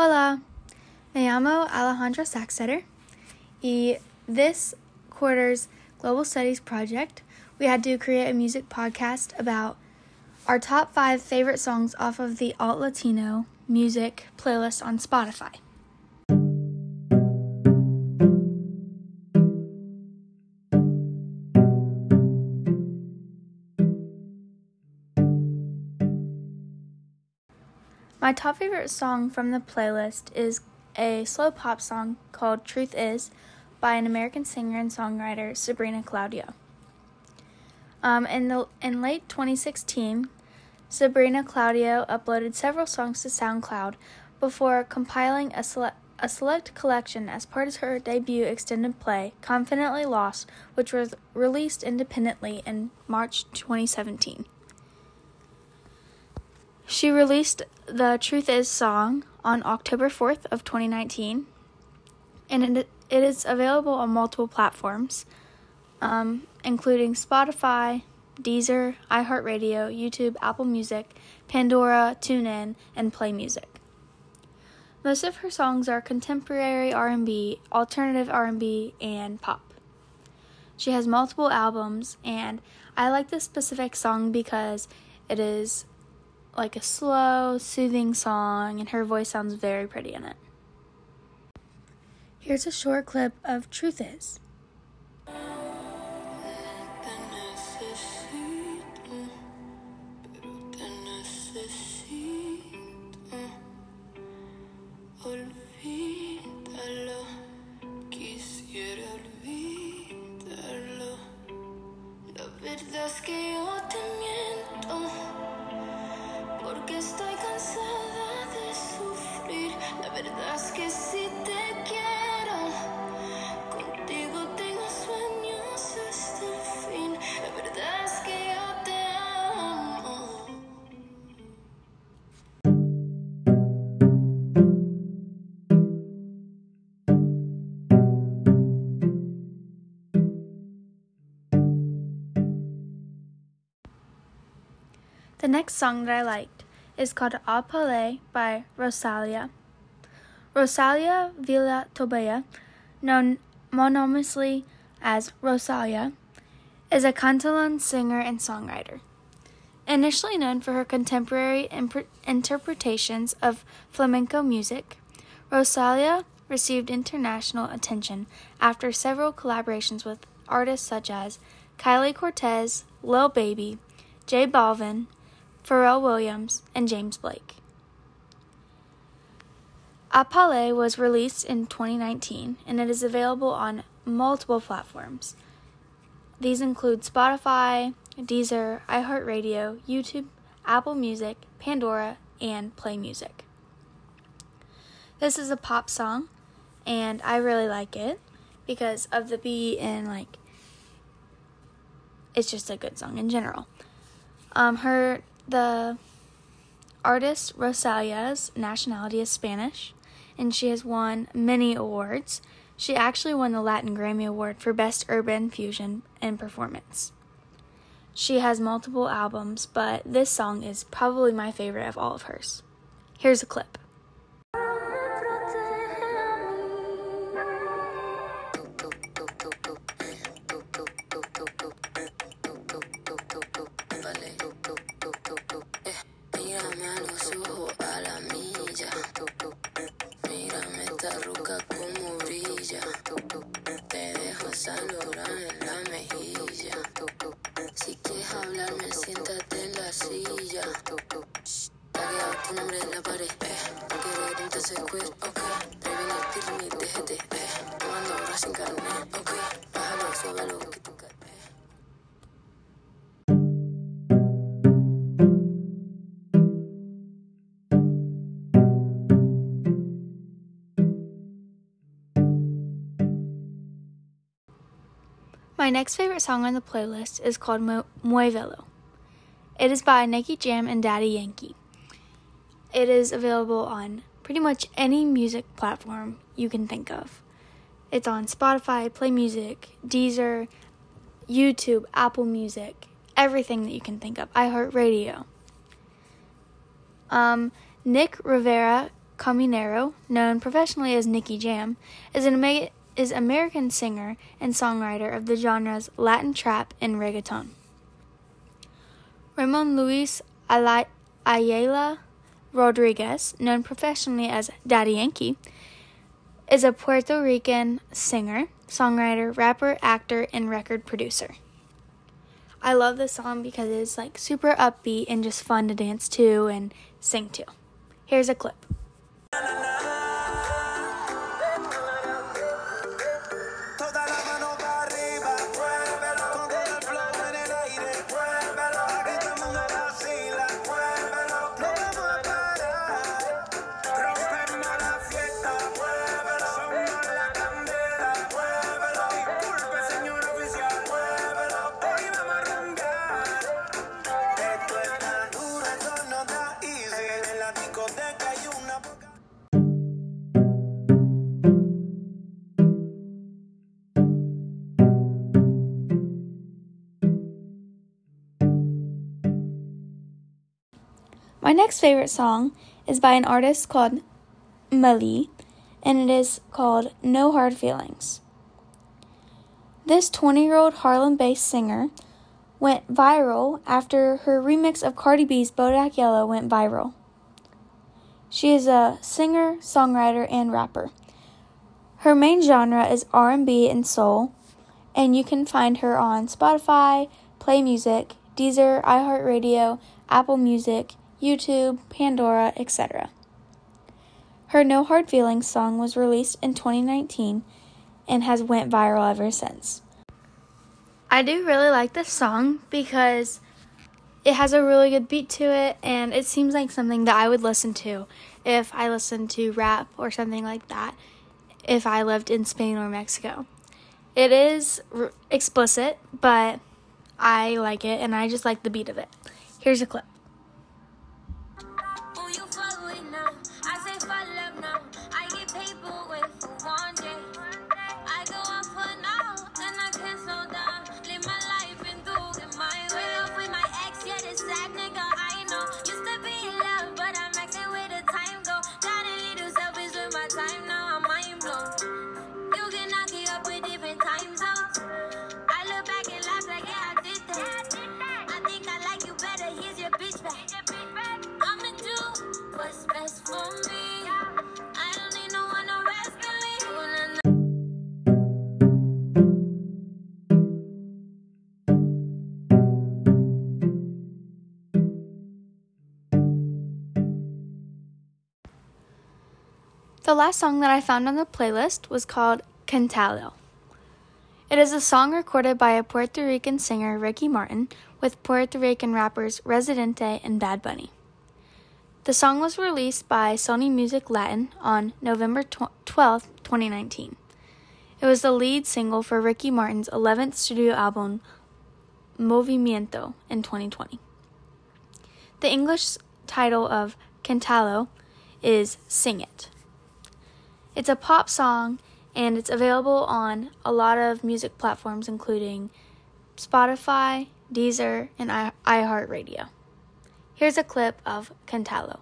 Hola, me llamo Alejandra Saxeter. Y this quarter's Global Studies project, we had to create a music podcast about our top five favorite songs off of the Alt Latino music playlist on Spotify. My top favorite song from the playlist is a slow pop song called Truth Is by an American singer and songwriter, Sabrina Claudio. Um, in, the, in late 2016, Sabrina Claudio uploaded several songs to SoundCloud before compiling a, sele- a select collection as part of her debut extended play, Confidently Lost, which was released independently in March 2017. She released the Truth Is song on October 4th of 2019, and it, it is available on multiple platforms, um, including Spotify, Deezer, iHeartRadio, YouTube, Apple Music, Pandora, TuneIn, and Play Music. Most of her songs are contemporary R&B, alternative R&B, and pop. She has multiple albums, and I like this specific song because it is like a slow, soothing song, and her voice sounds very pretty in it. Here's a short clip of Truth Is. The next song that I liked is called A Palé by Rosalia. Rosalia Vila Tobella, known mononymously as Rosalia, is a Catalan singer and songwriter. Initially known for her contemporary imp- interpretations of flamenco music, Rosalia received international attention after several collaborations with artists such as Kylie Cortez, Lil Baby, J Balvin, Pharrell Williams, and James Blake. A Palé was released in 2019 and it is available on multiple platforms. These include Spotify, Deezer, iHeartRadio, YouTube, Apple Music, Pandora, and Play Music. This is a pop song and I really like it because of the beat and like it's just a good song in general. Um, her the artist Rosalia's nationality is Spanish, and she has won many awards. She actually won the Latin Grammy Award for Best Urban Fusion and Performance. She has multiple albums, but this song is probably my favorite of all of hers. Here's a clip. My next favorite song on the playlist is called Muévelo. It is by Nicky Jam and Daddy Yankee. It is available on pretty much any music platform you can think of. It's on Spotify, Play Music, Deezer, YouTube, Apple Music, everything that you can think of, iHeartRadio. Um, Nick Rivera Caminero, known professionally as Nicky Jam, is an Ama- is American singer and songwriter of the genres Latin trap and reggaeton. Ramon Luis Ayala Rodriguez, known professionally as Daddy Yankee, is a Puerto Rican singer, songwriter, rapper, actor, and record producer. I love this song because it's like super upbeat and just fun to dance to and sing to. Here's a clip. My next favorite song is by an artist called Melii, and it is called No Hard Feelings. This 20 year old Harlem based singer went viral after her remix of Cardi B's Bodak Yellow went viral. She is a singer, songwriter, and rapper. Her main genre is R&B and soul, and you can find her on Spotify, Play Music, Deezer, iHeartRadio, Apple Music, YouTube, Pandora, etc. Her No Hard Feelings song was released in 2019 and has went viral ever since. I do really like this song because it has a really good beat to it and it seems like something that I would listen to if I listened to rap or something like that if I lived in Spain or Mexico. It is r- explicit, but I like it and I just like the beat of it. Here's a clip. The last song that I found on the playlist was called Cantalo. It is a song recorded by a Puerto Rican singer, Ricky Martin, with Puerto Rican rappers Residente and Bad Bunny. The song was released by Sony Music Latin on November 12, 2019. It was the lead single for Ricky Martin's 11th studio album, Movimiento, in 2020. The English title of Cantalo is Sing It. It's a pop song and it's available on a lot of music platforms, including Spotify, Deezer, and iHeartRadio. Here's a clip of Cantalo.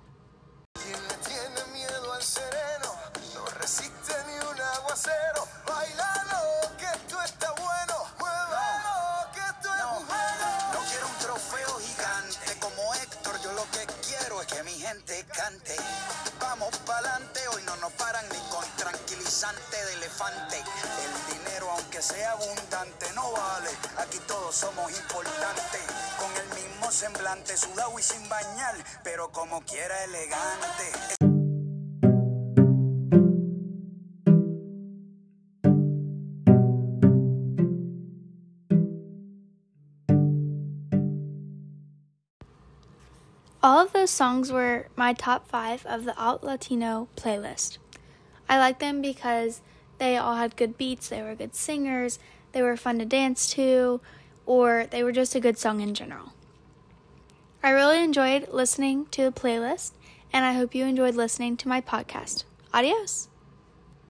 Elefante. El dinero, aunque sea abundante, no vale. Aquí todos somos importantes. Con el mismo semblante, sudado y sin bañar, pero como quiera elegante. All of those songs were my top five of the Alt Latino playlist. I like them because they all had good beats, they were good singers, they were fun to dance to, or they were just a good song in general. I really enjoyed listening to the playlist, and I hope you enjoyed listening to my podcast. Adios!